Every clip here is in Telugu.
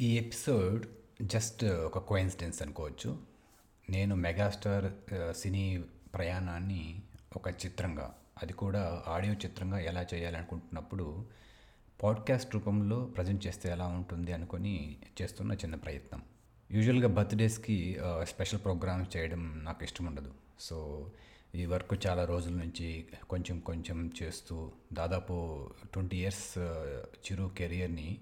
ఈ ఎపిసోడ్ జస్ట్ ఒక కోయిన్సిడెన్స్ అనుకోవచ్చు. నేను మెగాస్టార్ సినీ ప్రయాణాన్ని ఒక చిత్రంగా అది కూడా ఆడియో చిత్రంగా ఎలా చేయాలనుకుంటున్నప్పుడు పాడ్కాస్ట్ రూపంలో ప్రజెంట్ చేస్తే ఎలా ఉంటుంది అనుకొని చేస్తున్న చిన్న ప్రయత్నం. యూజువల్గా బర్త్డేస్కి స్పెషల్ ప్రోగ్రామ్స్ చేయడం నాకు ఇష్టం ఉండదు సో ఈ వర్క్ చాలా రోజుల నుంచి కొంచెం కొంచెం చేస్తూ దాదాపు ట్వంటీ ఇయర్స్ చిరు కెరియర్ని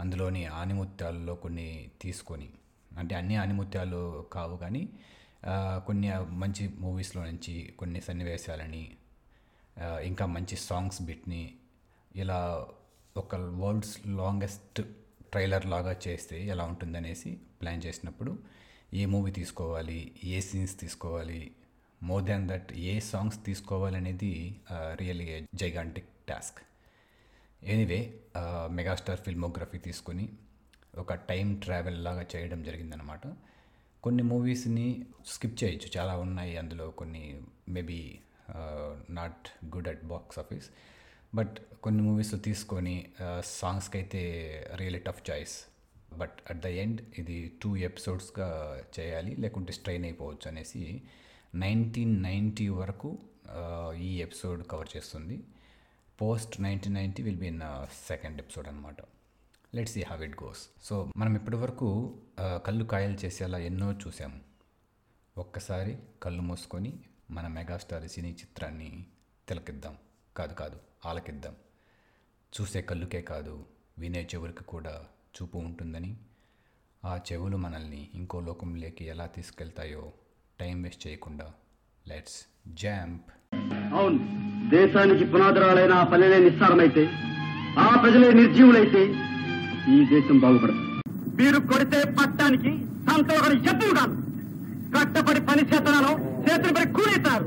అందులోని ఆనిముత్యాలలో కొన్ని తీసుకొని అంటే అన్ని ఆనిముత్యాలు కావు కానీ కొన్ని మంచి మూవీస్లో నుంచి కొన్ని సన్నివేశాలని ఇంకా మంచి సాంగ్స్ బిట్ని ఇలా ఒక వరల్డ్స్ లాంగెస్ట్ ట్రైలర్ లాగా చేస్తే ఎలా ఉంటుందనేసి ప్లాన్ చేసినప్పుడు ఏ మూవీ తీసుకోవాలి ఏ సీన్స్ తీసుకోవాలి మోర్ దాన్ దట్ ఏ సాంగ్స్ తీసుకోవాలనేది really gigantic task. Anyway megastar filmography తీసుకొని ఒక టైం ట్రావెల్ లాగా చేయడం జరిగిందనమాట కొన్ని మూవీస్ని స్కిప్ చేయొచ్చు. చాలా ఉన్నాయి అందులో కొన్ని maybe not good at box office. But కొన్ని మూవీస్ తీసుకొని సాంగ్స్కి అయితే really tough choice. But at the end ఇది టూ ఎపిసోడ్స్గా చేయాలి లేకుంటే స్ట్రెయిన్ అయిపోవచ్చు అనేసి నైన్టీన్ నైంటీ వరకు ఈ ఎపిసోడ్ కవర్ చేస్తుంది. Post nineteen ninety will be in second episode అనమాట let see how it goes so మనం ఇప్పటివరకు uh, కళ్ళు కాయలు చేసేలా ఎన్నో చూసాము ఒక్కసారి కళ్ళు మూసుకొని మన మెగాస్టార్ సినీ చిత్రాన్ని తిలకిద్దాం. కాదు కాదు ఆలకిద్దాం. చూసే కళ్ళుకే కాదు వినే చెవులకు కూడా చూపు ఉంటుందని ఆ చెవులు మనల్ని ఇంకో లోకంలోకి ఎలా తీసుకెళ్తాయో టైం వేస్ట్ చేయకుండా లెట్స్ జాంప్ అవును. దేశానికి పునాదురాలైన ఆ పల్లెలే నిస్సారమైతే ఆ ప్రజలే నిర్జీవులైతే ఈ దేశం బాగుపడదు. మీరు కొడితే పట్టానికి సంతోషం ఎప్పుడు కాదు. కట్టపడి పని చేస్తున్నాను చేతులు పడి కూలిస్తారు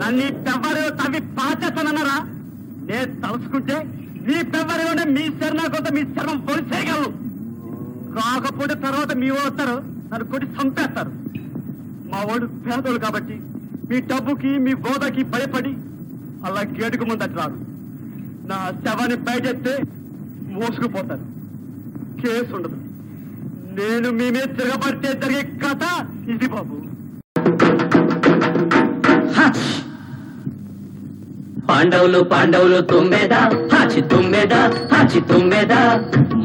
నన్ను ఈ తవ్వి పాచేస్తానన్నారా? నేను తలుచుకుంటే మీ పెవ్వరిలోనే మీ శరణ కొంత మీ శరణం పొలిసేయగలరు కాకపోతే తర్వాత మీ వస్తారు నన్ను కొట్టి చంపేస్తారు. మా వాడు పేదోళ్ళు కాబట్టి మీ డబ్బుకి మీ బోధకి భయపడి అలా గేటుకు ముందు రాడు నా శవాన్ని బయటెత్తే మోసుకుపోతారు కేసు ఉండదు నేను మీ మీద తిరగబడితే జరిగే కథ ఇది బాబు. పాండవులు పాండవులు తుమ్మెదా? హాచి తుమ్మెదా? హాచి తుమ్మెదా?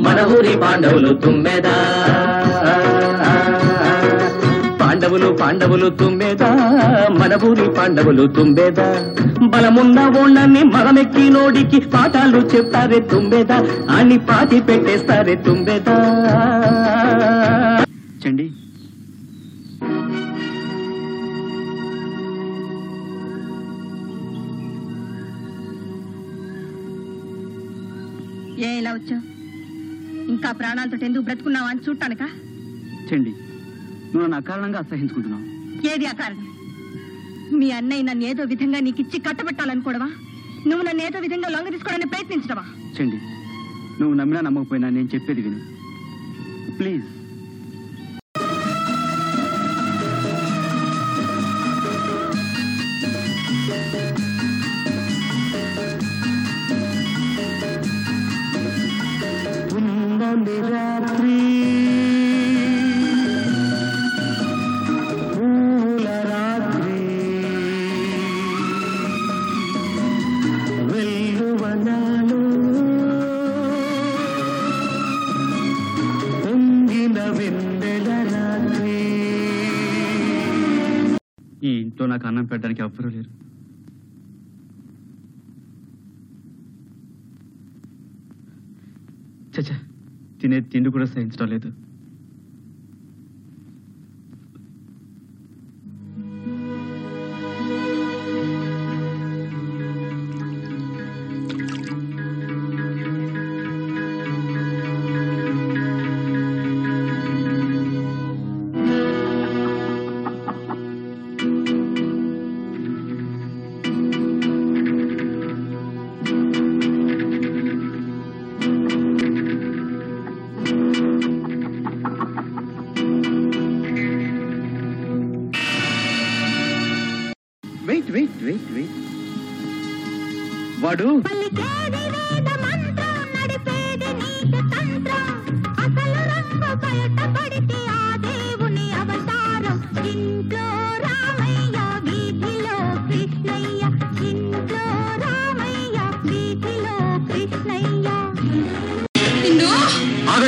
మన ఊరి పాండవులు తుమ్మెదా? పాండవులు పాండవులు తుమ్మెదా? మన ఊరి పాండవులు తుమ్మెదా? బలమున్న ఓళ్ళని మగమెక్కి నోడికి పాఠాలు చెప్తారే తుమ్మెదా? అని పాతి పెట్టేస్తారే తుమ్మెదా? చండి. ఏ ఇలా వచ్చావు? ఇంకా ప్రాణాలతో ఎందుకు బ్రతుకున్నావా అని చూడటానికా? చండి. నువ్వు నన్ను అకారణంగా అసహించుకుంటున్నావు. ఏది ఆ కారణం మీ అన్నయ్య నన్ను ఏదో విధంగా నీకు ఇచ్చి కట్టబెట్టాలనుకోవడమా నువ్వు నన్ను ఏదో విధంగా లొంగ తీసుకోవడానికి ప్రయత్నించడమా చండి నువ్వు నమ్మినా నమ్మకపోయినా నేను చెప్పేది విను. ప్లీజ్. ఇంట్లో నాకు అన్నం పెట్టడానికి ఎవ్వరూ లేరు. చచ్చా తినే తిండి కూడా సహించడం లేదు.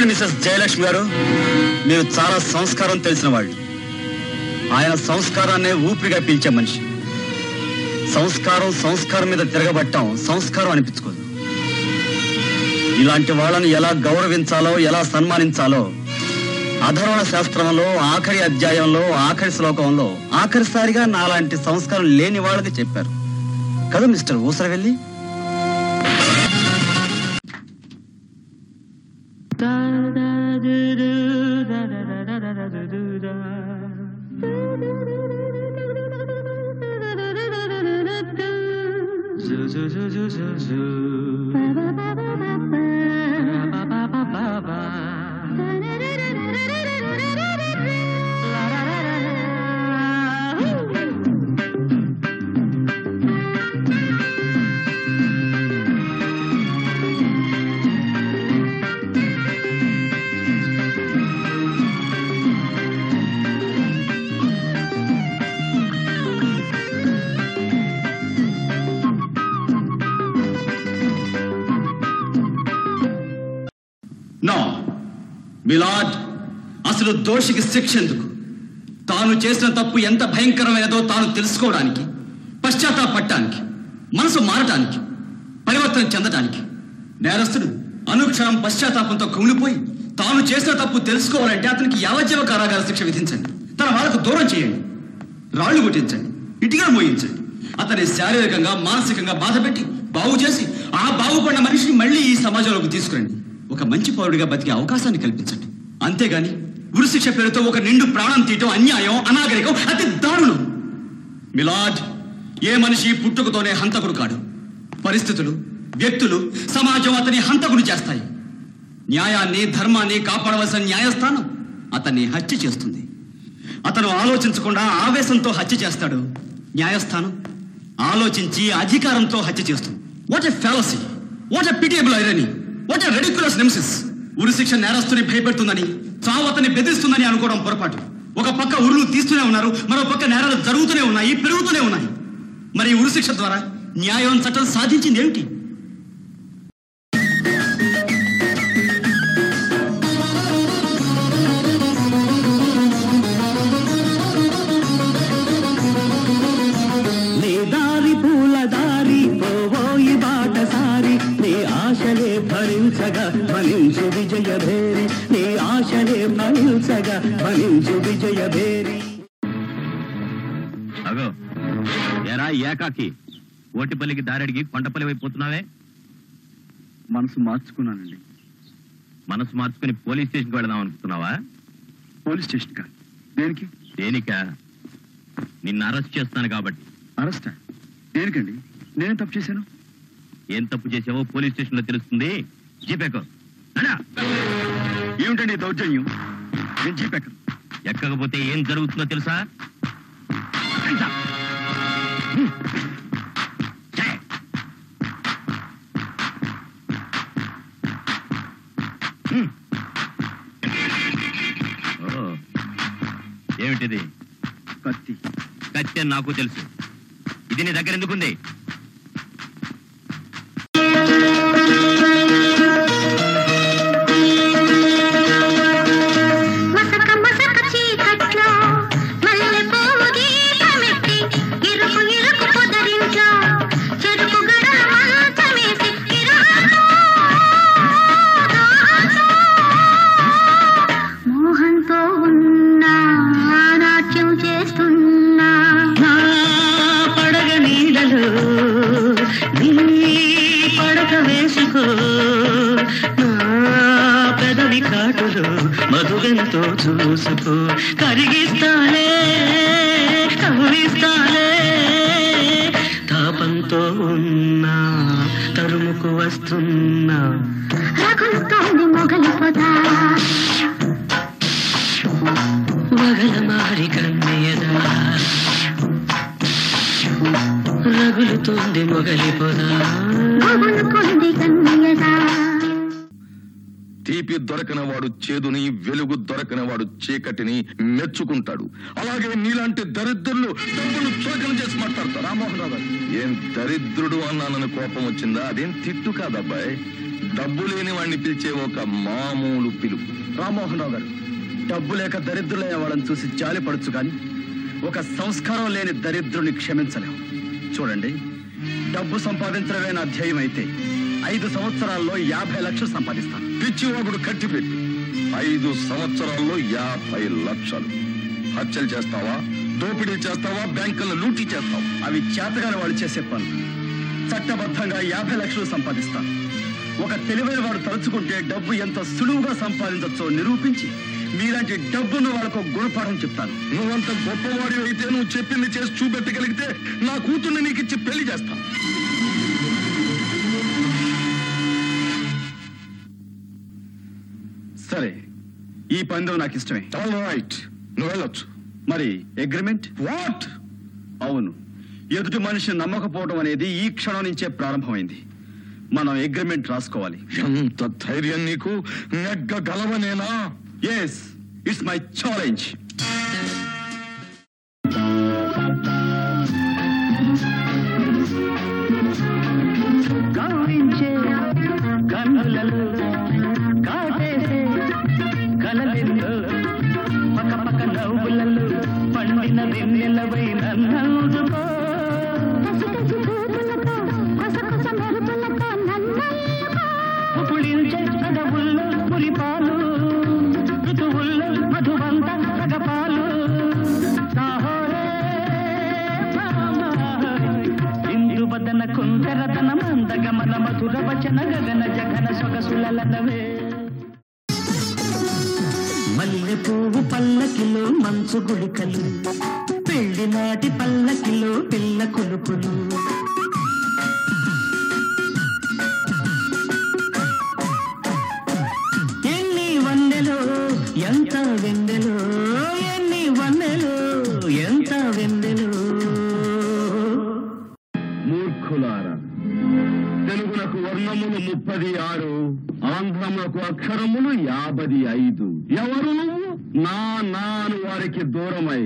మిస్సెస్ జయలక్ష్మి గారు. మీరు చాలా సంస్కారం తెలిసిన వాళ్ళు. ఆయన సంస్కారాన్ని ఊపిరిగా పిలిచే మనిషి. సంస్కారం సంస్కారం మీద తిరగబట్టం సంస్కారం అనిపించుకోదు. ఇలాంటి వాళ్ళని ఎలా గౌరవించాలో ఎలా సన్మానించాలో అధర్వణ శాస్త్రంలో ఆఖరి అధ్యాయంలో ఆఖరి శ్లోకంలో ఆఖరిసారిగా నాలాంటి సంస్కారం లేని వాళ్ళకి చెప్పారు. కదా మిస్టర్ ఊసరవెల్లి? నో అసలు దోషికి శిక్ష ఎందుకు తాను చేసిన తప్పు ఎంత భయంకరమైనదో తాను తెలుసుకోవడానికి పశ్చాత్తాపట్టడానికి మనసు మారటానికి పరివర్తన చెందటానికి. నేరస్తుడు అనుక్షణం పశ్చాత్తాపంతో కుమిలిపోయి తాను చేసిన తప్పు తెలుసుకోవాలంటే అతనికి యావజ్జీవ కారాగార శిక్ష విధించండి. తన వాళ్ళకు దూరం చేయండి. రాళ్ళు కొట్టించండి. ఇటుగా మోయించండి. అతని శారీరకంగా మానసికంగా బాధపెట్టి బాగు చేసి ఆ బాగుపడిన మనిషిని మళ్ళీ ఈ సమాజంలోకి తీసుకురండి. ఒక మంచి పౌరుడిగా బతికే అవకాశాన్ని కల్పించండి. అంతేగాని ఉరిశిక్ష పేరుతో ఒక నిండు ప్రాణం తీయటం అన్యాయం అనాగరికం అతి దారుణం. మిలాడ్ ఏ మనిషి పుట్టుకతోనే హంతకుడు కాడు. పరిస్థితులు వ్యక్తులు సమాజం అతని హంతకుడు చేస్తాయి. న్యాయాన్ని ధర్మాన్ని కాపాడవలసిన న్యాయస్థానం అతన్ని హత్య చేస్తుంది. అతను ఆలోచించకుండా ఆవేశంతో హత్య చేస్తాడు. న్యాయస్థానం ఆలోచించి అధికారంతో హత్య చేస్తుంది. What a fallacy what a pitiable irony what a ridiculous nemesis ఉరిశిక్ష నేరస్తుని భయపెడుతుందని చావు అతన్ని బెదిరిస్తుందని అనుకోవడం పొరపాటు. ఒక పక్క ఉరులు తీస్తూనే ఉన్నారు మరో పక్క నేరాలు జరుగుతూనే ఉన్నాయి పెరుగుతూనే ఉన్నాయి. మరి ఈ ఉరిశిక్ష ద్వారా న్యాయం చట్టం సాధించింది ఏమిటి? నీ భరించగా ఫలించు విజయ భేరి. ఆశలే విజయ భేరి. అగో ఎరా ఏకాకి? ఓటిపల్లికి దారడికి కొండపల్లి వైపు పోతున్నావే? మనసు మార్చుకున్నానండి. మనసు మార్చుకుని పోలీస్ స్టేషన్కి వెళదాం అనుకుంటున్నావా? పోలీస్ స్టేషన్ కా దేనికి? దేనిక? నిన్ను అరెస్ట్ చేస్తాను కాబట్టి. అరెస్టా? దేనికండి? నేనేం తప్పు చేశాను? ఏం తప్పు చేసావో పోలీస్ స్టేషన్లో తెలుస్తుంది. జీపేకో. ఏమిటండి దౌర్జన్యం? నేను ఎక్కకపోతే ఏం జరుగుతుందో తెలుసా? ఏమిటిది? కత్తి. కత్తి అని నాకు తెలుసు. ఇది నీ దగ్గర ఎందుకుంది? రగులుతుంది మొగలి తీపి దొరకనవాడు చేదుని వెలుగు దొరకనవాడు చీకటిని మెచ్చుకుంటాడు. అలాగే నీలాంటి దరిద్రులు డబ్బులు చులకన చేసి మాట్లాడతారు. రామ్మోహన్ రావు గారు. ఏం దరిద్రుడు అన్నానని కోపం వచ్చిందా? అదేం తిట్టు కాదబ్బాయ్. డబ్బు లేని వాడిని పిలిచే ఒక మామూలు పిలుపు. రామ్మోహన్ రావు గారు డబ్బు లేక దరిద్రులైన వాళ్ళని చూసి జాలి పడచ్చు కానీ ఒక సంస్కారం లేని దరిద్రుని క్షమించలేం చూడండి డబ్బు సంపాదించడమే నా ధ్యేయం అయితే ఐదు సంవత్సరాల్లో యాభై లక్షలు సంపాదిస్తాను. పిచ్చివాగుడు కట్టిపెట్టు ఐదు సంవత్సరాల్లో యాభై లక్షలు. హత్యలు చేస్తావా? దోపిడీ చేస్తావా? బ్యాంకులను లూటీ చేస్తావా? అవి చేతగాని వాళ్ళు చేసే పనులు. చట్టబద్ధంగా యాభై లక్షలు సంపాదిస్తాను. ఒక తెలివైన వాడు తలుచుకుంటే డబ్బు ఎంత సులువుగా సంపాదించవచ్చో నిరూపించి మీలాంటి డబ్బును వాళ్ళకు గుణపాఠం చెప్తాను. నువ్వంత గొప్పవాడి అయితే నువ్వు చెప్పింది చేసి చూపెట్టగలిగితే నా కూతుర్ని నీకు ఇచ్చి పెళ్ళి చేస్తా. సరే ఈ పందెం నాకు ఇష్టమే. ఆల్ రైట్ నువ్వు వెళ్ళొచ్చు. మరి అగ్రిమెంట్ వాట్ అవును. ఎదుటి మనిషి నమ్మకపోవడం అనేది ఈ క్షణం నుంచే ప్రారంభమైంది. మనం అగ్రిమెంట్ రాసుకోవాలి. ఎంత ధైర్యం నీకు? నెగ్గగలవనేనా ఎస్ ఇట్స్ మై ఛాలెంజ్ గౌరించే కుందరతన మందగమన మధుర వచన గగన జగన సొగసులనవే మల్లె పువ్వు పల్లకిలో మంచు గుడికలు పెళ్ళి నాటి పల్లకిలో పిల్ల కొలుపులు పది ఐదు. ఎవరు? నా నాను వారికి దూరమై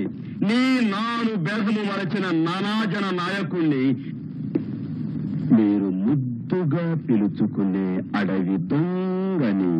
నీ నాను బెదము మరచిన నానాజన నాయకుణ్ణి మీరు ముద్దుగా పిలుచుకునే అడవి దొంగని.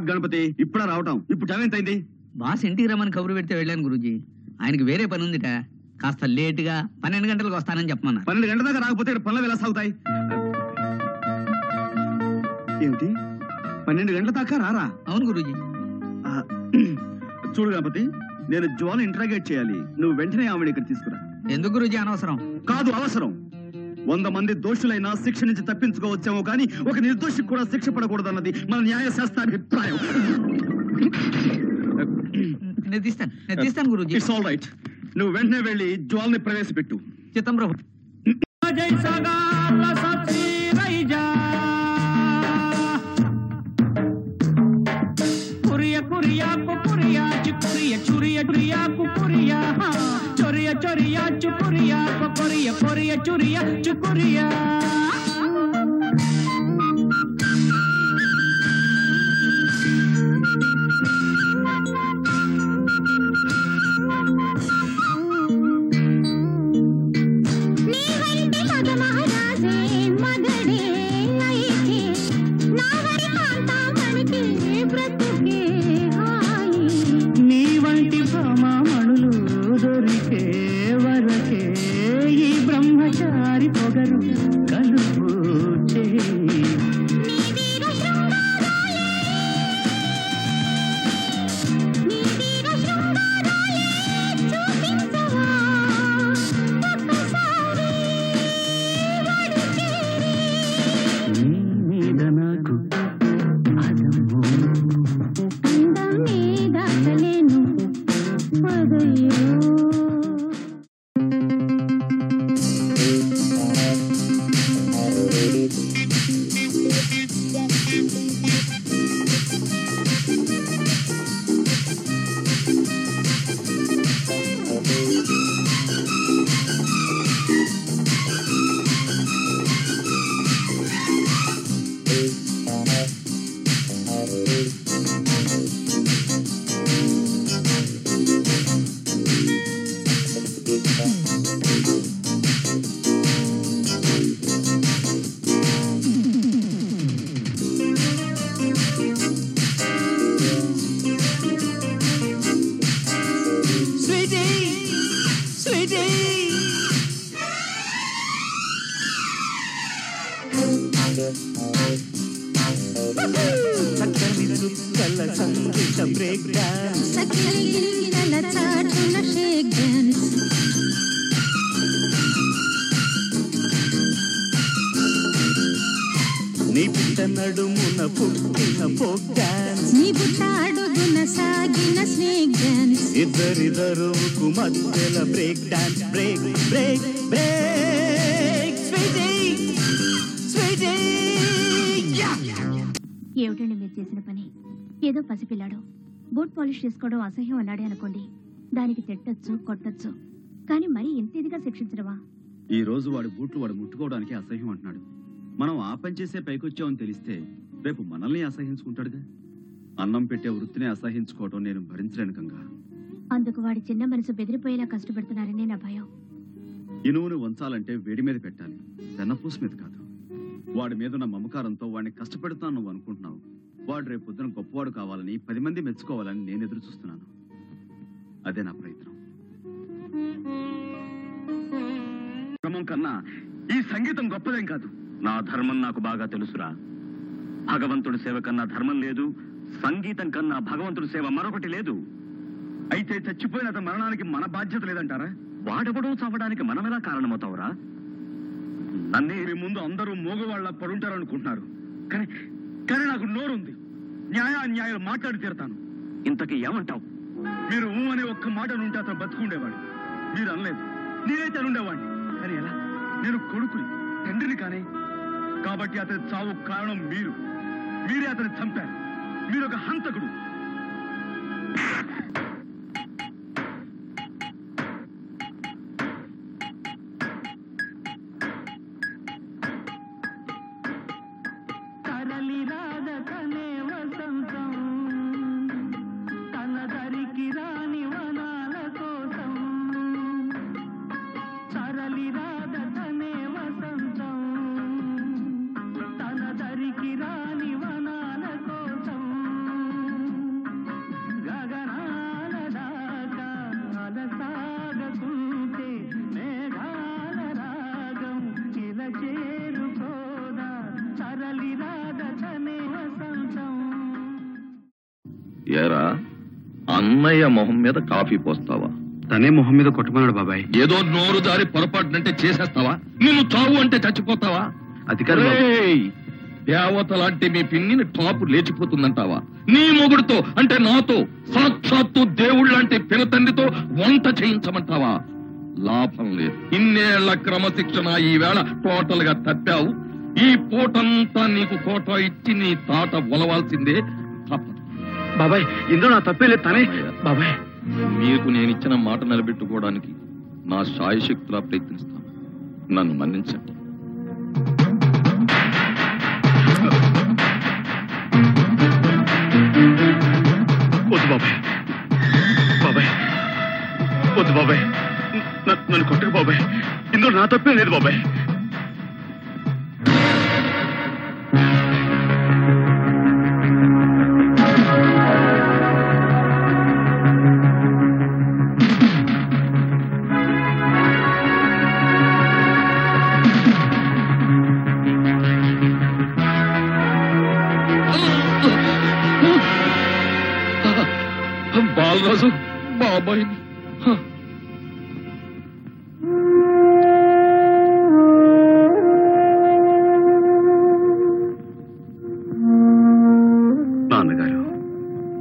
వాట్ గణపతి ఇప్పుడా రావటం. ఇప్పుడు టైం ఎంత అయింది. బాస్ ఇంటికి రమ్మని కబురు పెడితే వెళ్ళాను గురూజీ. ఆయనకి వేరే పని ఉందిట. కాస్త లేటుగా పన్నెండు గంటలకు వస్తానని చెప్పమన్నా పన్నెండు గంటల దాకా రాకపోతే ఇక్కడ పనులు ఎలా సాగుతాయి? ఏమిటి? పన్నెండు గంటల దాకా రారా? అవును గురూజీ. చూడు గణపతి నేను జ్వాల ఇంట్రాగేట్ చేయాలి. నువ్వు వెంటనే ఆమెను ఇక్కడ తీసుకురా. ఎందుకు గురూజీ అనవసరం? కాదు అవసరం. వంద మంది దోషులైనా శిక్ష నుంచి తప్పించుకోవచ్చేమో కానీ ఒక నిర్దోషికి కూడా శిక్ష పడకూడదన్నది మన న్యాయశాస్త్ర అభిప్రాయం నేను తీస్తాను నేను తీస్తాను గురూజీ. ఇట్స్ ఆల్ రైట్ నువ్వు వెంటనే వెళ్ళి జ్వాల్ని ప్రవేశపెట్టు. చిత్తం ప్రభు. కురియ பொரிய பொரிய சுரிய சுக்குரியா. నీ పుట్ట నడుమున పుట్టిన ఫోక్ డాన్స్ నీ పుట్ట అడుగున సాగిన స్నేక్ డాన్స్. ఇద్దరిద్దరు మధ్యల break dance break break break. చేసిన పని. ఏదో పసిపిల్లాడు. బూట్ పాలిష్ చేసుకోవడం అసహ్యం అన్నాడే అనుకోండి. దానికి తిట్టొచ్చు కొట్టొచ్చు. కానీ మరీ ఇంత ఇదిగా శిక్షించడమా? ఈ రోజు వాడి బూట్లు వాడు ముట్టుకోవడానికి అసహ్యం అంటున్నాడు. మనం ఆ పని చేసే పైకొచ్చామని తెలిస్తే రేపు మనల్ని అసహించుకుంటాడుగా? అన్నం పెట్టే వృత్తిని అసహించుకోవడం నేను భరించలేను గంగా. అందుకు వాడి చిన్న మనసు బెదిరిపోయేలా కష్టపెడుతున్నారని నా భయం. ఇనువును వంచాలంటే వేడి మీద పెట్టాలి. వెన్నపూస మీద కాదు. వాడి మీద ఉన్న మమకారంతో వాడిని కష్టపెడుతున్నాను నువ్వు అనుకుంటున్నావు. వాడు రేపు పొద్దున గొప్పవాడు కావాలని పది మంది మెచ్చుకోవాలని నేను ఎదురు చూస్తున్నాను. అదే నా ప్రయత్నం. క్రమం కన్నా ఈ సంగీతం గొప్పదేం కాదు. నా ధర్మం నాకు బాగా తెలుసురా. భగవంతుడి సేవ కన్నా ధర్మం లేదు సంగీతం కన్నా భగవంతుడి సేవ మరొకటి లేదు. అయితే చచ్చిపోయిన అతని మరణానికి మన బాధ్యత లేదంటారా? వాడెవడో చావడానికి మనమెలా కారణమవుతావురా? నన్నే ముందు అందరూ మూగవాళ్ళ పడుంటారనుకుంటున్నారు. కానీ కానీ నాకు నోరుంది. న్యాయ అన్యాయాలు మాట్లాడి తీరతాను. ఇంతకీ ఏమంటావు? మీరు ఊ అనే ఒక్క మాట నుండి అతను బతుకుండేవాడు. మీరు అనలేదు. నేనైతే అనుండేవాడిని. కానీ ఎలా? నేను కొడుకుని తండ్రిని కానీ. కాబట్టి అతని చావు కారణం మీరు. మీరే అతన్ని చంపారు. మీరు ఒక హంతకుడు. అన్నయ్య మొహం మీద కాఫీ పోస్తావా? తనే మొహం మీద కొట్టమన్నాడు బాబాయ్. ఏదో నోరు దారి పొరపాటునంటే చేసేస్తావా? నిన్ను చావు అంటే చచ్చిపోతావా. ఒరేయ్! దేవత లాంటి మీ పిన్నిని టాపు లేచిపోతుందంటావా? నీ మొగుడుతో అంటే నాతో సాక్షాత్తు దేవుళ్ళ లాంటి పినతండ్రితో వంట చేయించమంటావా? లాభం లేదు. ఇన్నేళ్ళ క్రమశిక్షణ ఈవేళ టోటల్గా తప్పావు. ఈ పూటంతా నీకు కోట ఇచ్చి నీ తాట ఒలవాల్సిందే. బాబాయ్ ఇందులో నా తప్పే లేదు తనే. బాబాయ్. మీకు నేను ఇచ్చిన మాట నిలబెట్టుకోవడానికి నా శాయశక్తులా ప్రయత్నిస్తాను. నన్ను మన్నించండి. వద్దు బాబాయ్. బాబాయ్. వద్దు బాబాయ్. నన్ను కొట్టకు బాబాయ్. ఇందులో నా తప్పే లేదు బాబాయ్. బాలరాజు బాబాయ్. నాన్నగారు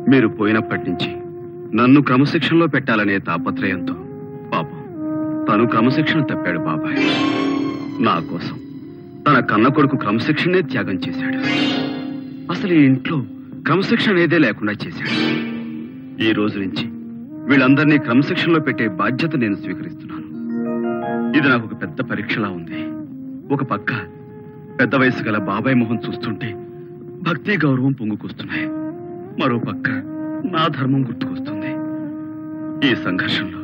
మీరు పోయినప్పటి నుంచి నన్ను క్రమశిక్షణలో పెట్టాలనే తాపత్రయంతో పాపం తను క్రమశిక్షణ తప్పాడు బాబాయ్. నా కోసం తన కన్న కొడుకు క్రమశిక్షణే త్యాగం చేశాడు. అసలు ఈ ఇంట్లో క్రమశిక్షణ ఏదే లేకుండా చేశాడు. ఈ రోజు నుంచి వీళ్ళందరినీ క్రమశిక్షణలో పెట్టే బాధ్యత నేను స్వీకరిస్తున్నాను. ఇది నాకు ఒక పెద్ద పరీక్షలా ఉంది. ఒక పక్క పెద్ద వయసు గల బాబాయ్ మొహం చూస్తుంటే భక్తి గౌరవం పొంగుకొస్తున్నాయి. మరో పక్క నా ధర్మం గుర్తుకొస్తుంది. ఈ సంఘర్షంలో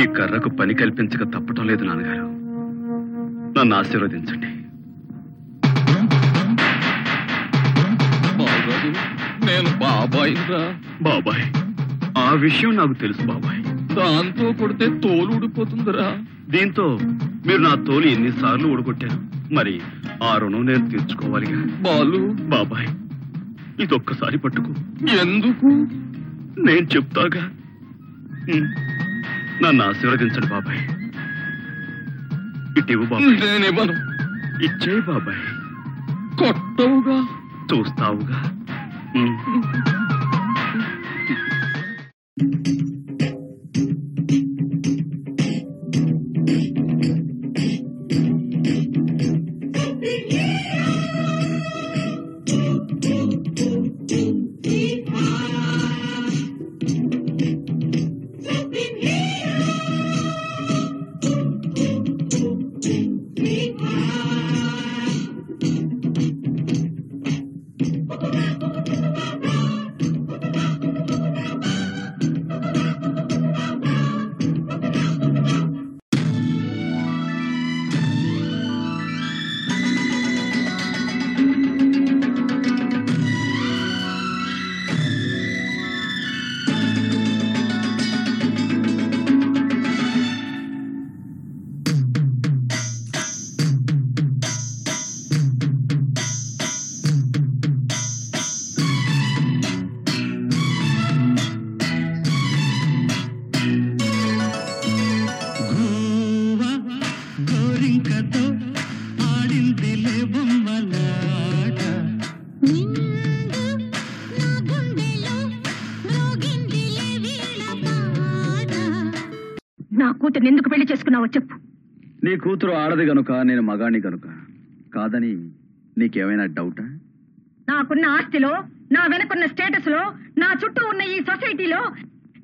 ఈ కర్రకు పని కల్పించక తప్పటం లేదు నాన్నగారు. నన్ను ఆశీర్వదించండి. బాబాయ్. రా బాబాయ్ ఆ విషయం నాకు తెలుసు బాబాయ్. దాంతో కొడితే తోలు ఊడిపోతుందిరా. దీంతో మీరు నా తోలు ఎన్నిసార్లు ఊడగొట్టారు. మరి ఆ రుణం నేను తీర్చుకోవాలిగా బాలు. బాబాయ్ ఇదొక్కసారి పట్టుకో. ఎందుకు? నేను చెప్తాగా. నన్ను ఆశీర్వదించడు బాబాయ్. ఇటివు బాబాయ్. నేనివ్వను. ఇచ్చే బాబాయ్. కొట్టవుగా. చూస్తావుగా. Mm. కూతురు ఎందుకు పెళ్ళి చేసుకున్నావో చెప్పు. నీ కూతురు ఆడది గనుక నేను మగాణ్ణి గనుక. కాదని నీకేమైనా డౌటా? నాకున్న ఆస్తిలో నా వెనకున్న స్టేటస్లో నా చుట్టూ ఉన్న ఈ సొసైటీలో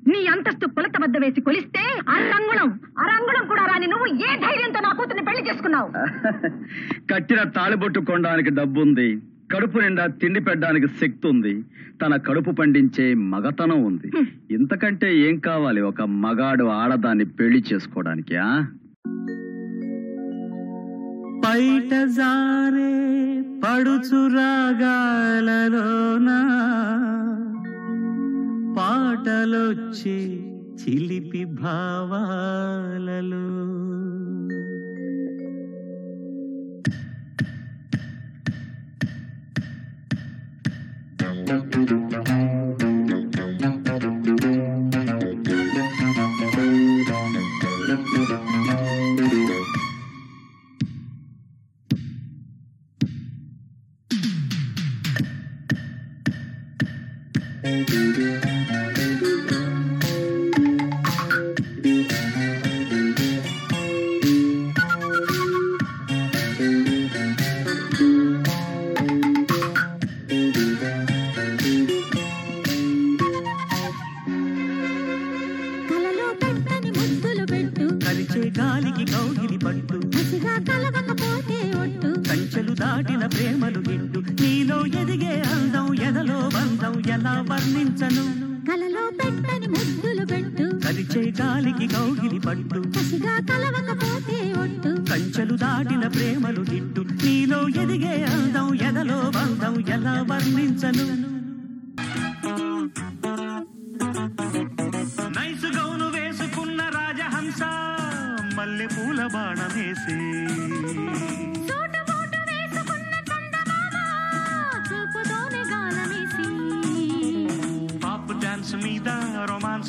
నీ అంతస్తు కొలత వద్ద వేసి కొలిస్తే అరంగుళం అరంగుళం కూడా రాని నువ్వు ఏ ధైర్యంతో నా కూతుర్ని పెళ్ళి చేసుకున్నావు? కట్టిన తాళిబొట్టు కొనడానికి డబ్బుంది. కడుపు నిండా తిండి పెట్టడానికి శక్తి ఉంది. తన కడుపు పండించే మగతనం ఉంది. ఇంతకంటే ఏం కావాలి? ఒక మగాడు ఆడదాన్ని పెళ్ళి చేసుకోవడానికి ఆ? బయట జారే పడుచు రాగాలలోన? పాటలొచ్చే చిలిపి భావాలలో. కలలో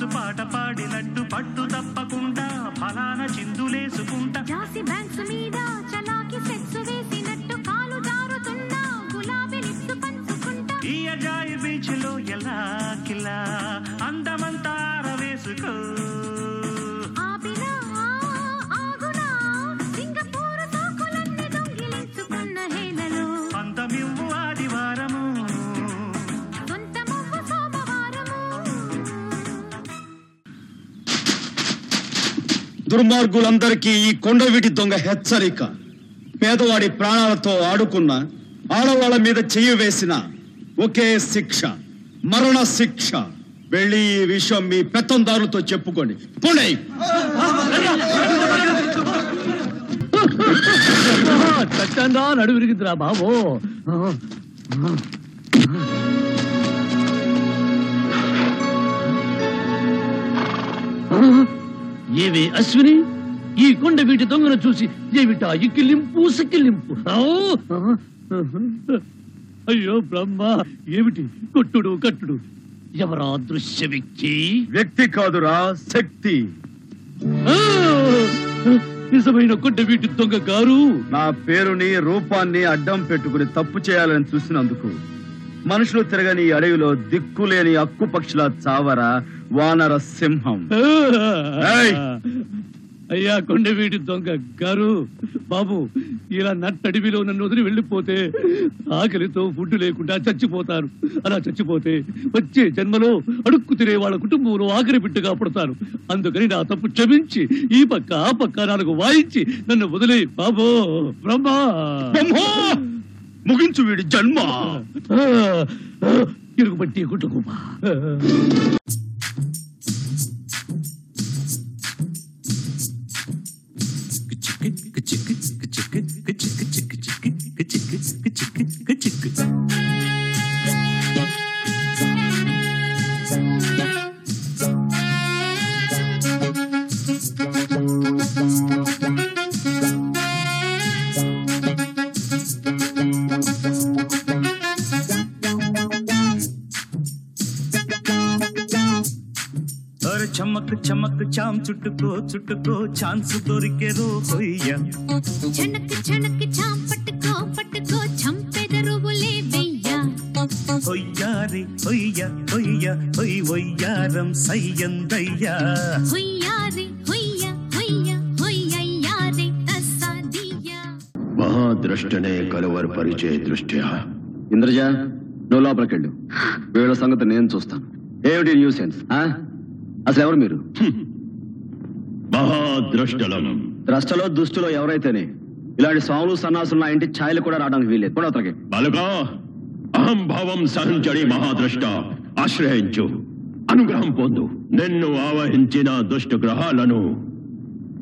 పాట దుర్మార్గులందరికీ ఈ కొండవీటి దొంగ హెచ్చరిక. పేదవాడి ప్రాణాలతో ఆడుకున్న ఆడవాళ్ళ మీద చెయ్యి వేసిన ఒకే శిక్ష మరణ శిక్ష. వెళ్ళి ఈ విషయం మీ పెత్తందారులతో చెప్పుకోండి. పోండి. చట్టంగా నడువిరిగిద్దిరా బాబు. ఏవి అశ్విని? ఈ కొండ వీటి దొంగను చూసి ఏమిటా ఇక్కిలింపు సిక్కిలింపు అయ్యో బ్రహ్మ ఏమిటి? కొట్టుడు కట్టుడు. ఎవరా దృశ్య వ్యక్తి? వ్యక్తి కాదురా శక్తి! నిజమైన కొండ వీటి దొంగ గారు? నా పేరుని రూపాన్ని అడ్డం పెట్టుకుని తప్పు చేయాలని చూసినందుకు. మనుషులు తిరగని అడవిలో దిక్కులేని అక్కు పక్షుల చావర వానర సింహం! అయ్యా కొండవీటి దొంగ గారు బాబు ఇలా నట్టడివిలో నన్ను వదిలి వెళ్ళిపోతే ఆకలితో ఫుడ్ లేకుండా చచ్చిపోతారు. అలా చచ్చిపోతే వచ్చే జన్మలో అడుక్కు తినే వాళ్ళ కుటుంబంలో ఆఖరి బిడ్డగా పుడతారు. అందుకని నా తప్పు క్షమించి ఈ పక్క ఆ పక్క నాలుగు వాయించి నన్ను వదిలే బాబో. బ్రహ్మా! ముగించు వీడి జన్మ. ఇరుగుబట్టి కుటుంబ చుట్టుకో ఛాన్స్ దొరికే రో హొయ్య చనక్ చనక్ చాం పట్టుకో పట్టుకో చంపెదరువులే వెయ్య. హొయ్యారి హొయ్య హొయ్య హొయ్ వొయ్యారం సయ్యందయ్యా. హుయ్యారి హుయ్య హుయ్య హుయ్యయ్యారి తస్సాదియ్య మహాద్రష్టనే కలువరపరిచే దృష్ట్యా. ఇంద్రజ నువ్వు లోపలికెళ్ళు. వీళ్ళ సంగతి నేను చూస్తాను. ఏమిటి న్యూసెన్స్ అసలు ఎవరు మీరు? మహాద్రష్టలం. ద్రష్టలో దుష్టులో ఎవరైతేనే ఇలాంటి స్వాములు సన్నాసులు నా ఇంటి ఛాయలు కూడా రావడానికి వీల్లేదు. కూడా అతనికి. బలుగా అహంభావం సహించడి మహాద్రష్ట. ఆశ్రయించు. అనుగ్రహం పొందు. నిన్ను ఆవహించిన దుష్ట గ్రహాలను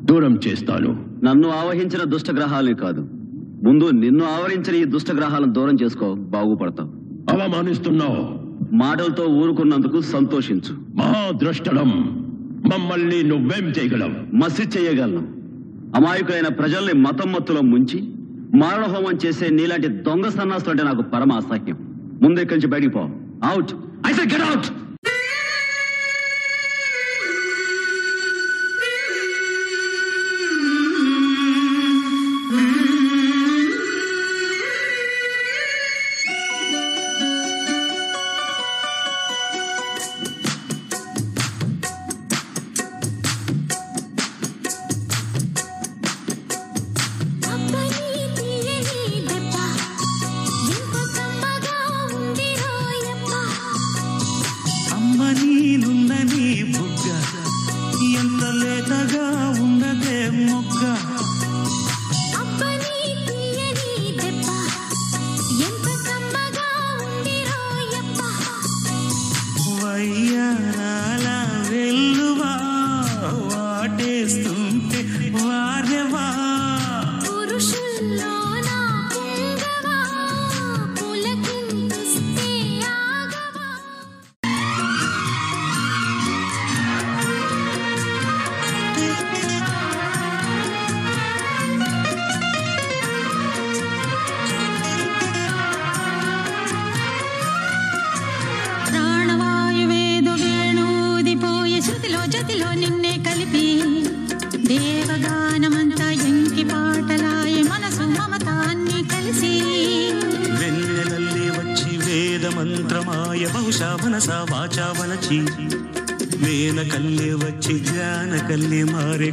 దూరం చేస్తాను. నన్ను ఆవహించిన దుష్ట గ్రహాలని కాదు. ముందు నిన్ను ఆవరించిన ఈ దుష్ట గ్రహాలను దూరం చేసుకో. బాగుపడతావు. అవమానిస్తున్నావు. మాటలతో ఊరుకున్నందుకు సంతోషించు. మహాద్రష్టలం. మమ్మల్ని నువ్వేం చేయగలవు? మసి చేయగలను. అమాయకులైన ప్రజల్ని మతం మత్తులో ముంచి మారణహోమం చేసే నీలాంటి దొంగ సన్నాసులు అంటే నాకు పరమ అసహ్యం ముందు ఇక్కడి నుంచి బయటికి పో. అవుట్ ఐ గెట్ అవుట్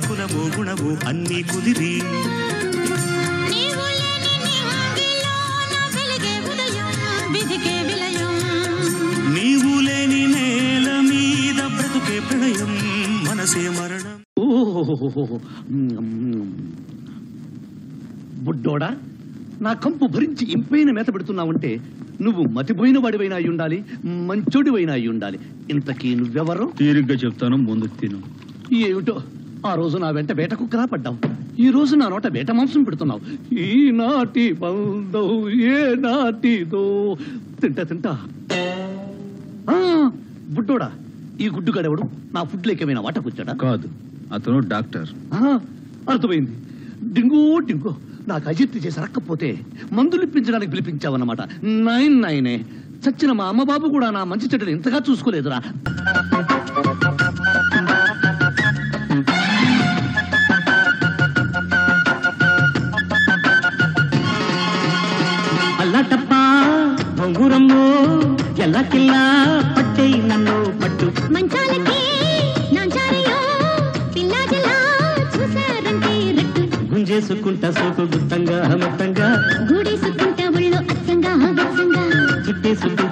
కులము గుణము అన్ని కుదిరి. నీవు లేని నేల మీద బ్రతుకే ప్రణయం మనసే మరణం. బుడ్డోడా నా కంపు భరించి ఇంపైన మేత పెడుతున్నావంటే నువ్వు మతిపోయిన వాడివైనా అయి ఉండాలి మంచోడివైనా అయి ఉండాలి. ఇంతకీ నువ్వెవరు? తీరిగ్గా చెప్తాను ముందు తిను. ఏమిటో? ఆ రోజు నా వెంట వేట కుక్కలా పడ్డావు ఈ రోజు నా నోట వేట మాంసం పెడుతున్నావు. ఈ నాటి బంధం ఏ నాటిదో తింటా. తింటా బుడ్డోడా ఈ గుడ్డుగాడెవడు? నా ఫుడ్ లేకేమైనా వాటకొచ్చాడా? కాదు అతను డాక్టర్. అర్థమైంది. డింగో డింగో నాకు అజిత్తి చేసి రక్కపోతే మందులు ఇప్పించడానికి పిలిపించావన్నమాట. నైన్ నైనే. చచ్చిన మా అమ్మ బాబు కూడా నా మంచి చెడ్డలు ఇంతగా చూసుకోలేదురా. గురమ్మో ఎలా కిల్లా పట్టే నన్ను పట్టు. మంచాలకి గుంజేసుకుంటా సోపు గుత్తంగా మొత్తంగా. గుడేసుకుంటా ఒళ్ళు అచ్చంగా చుట్టేసుకుంటా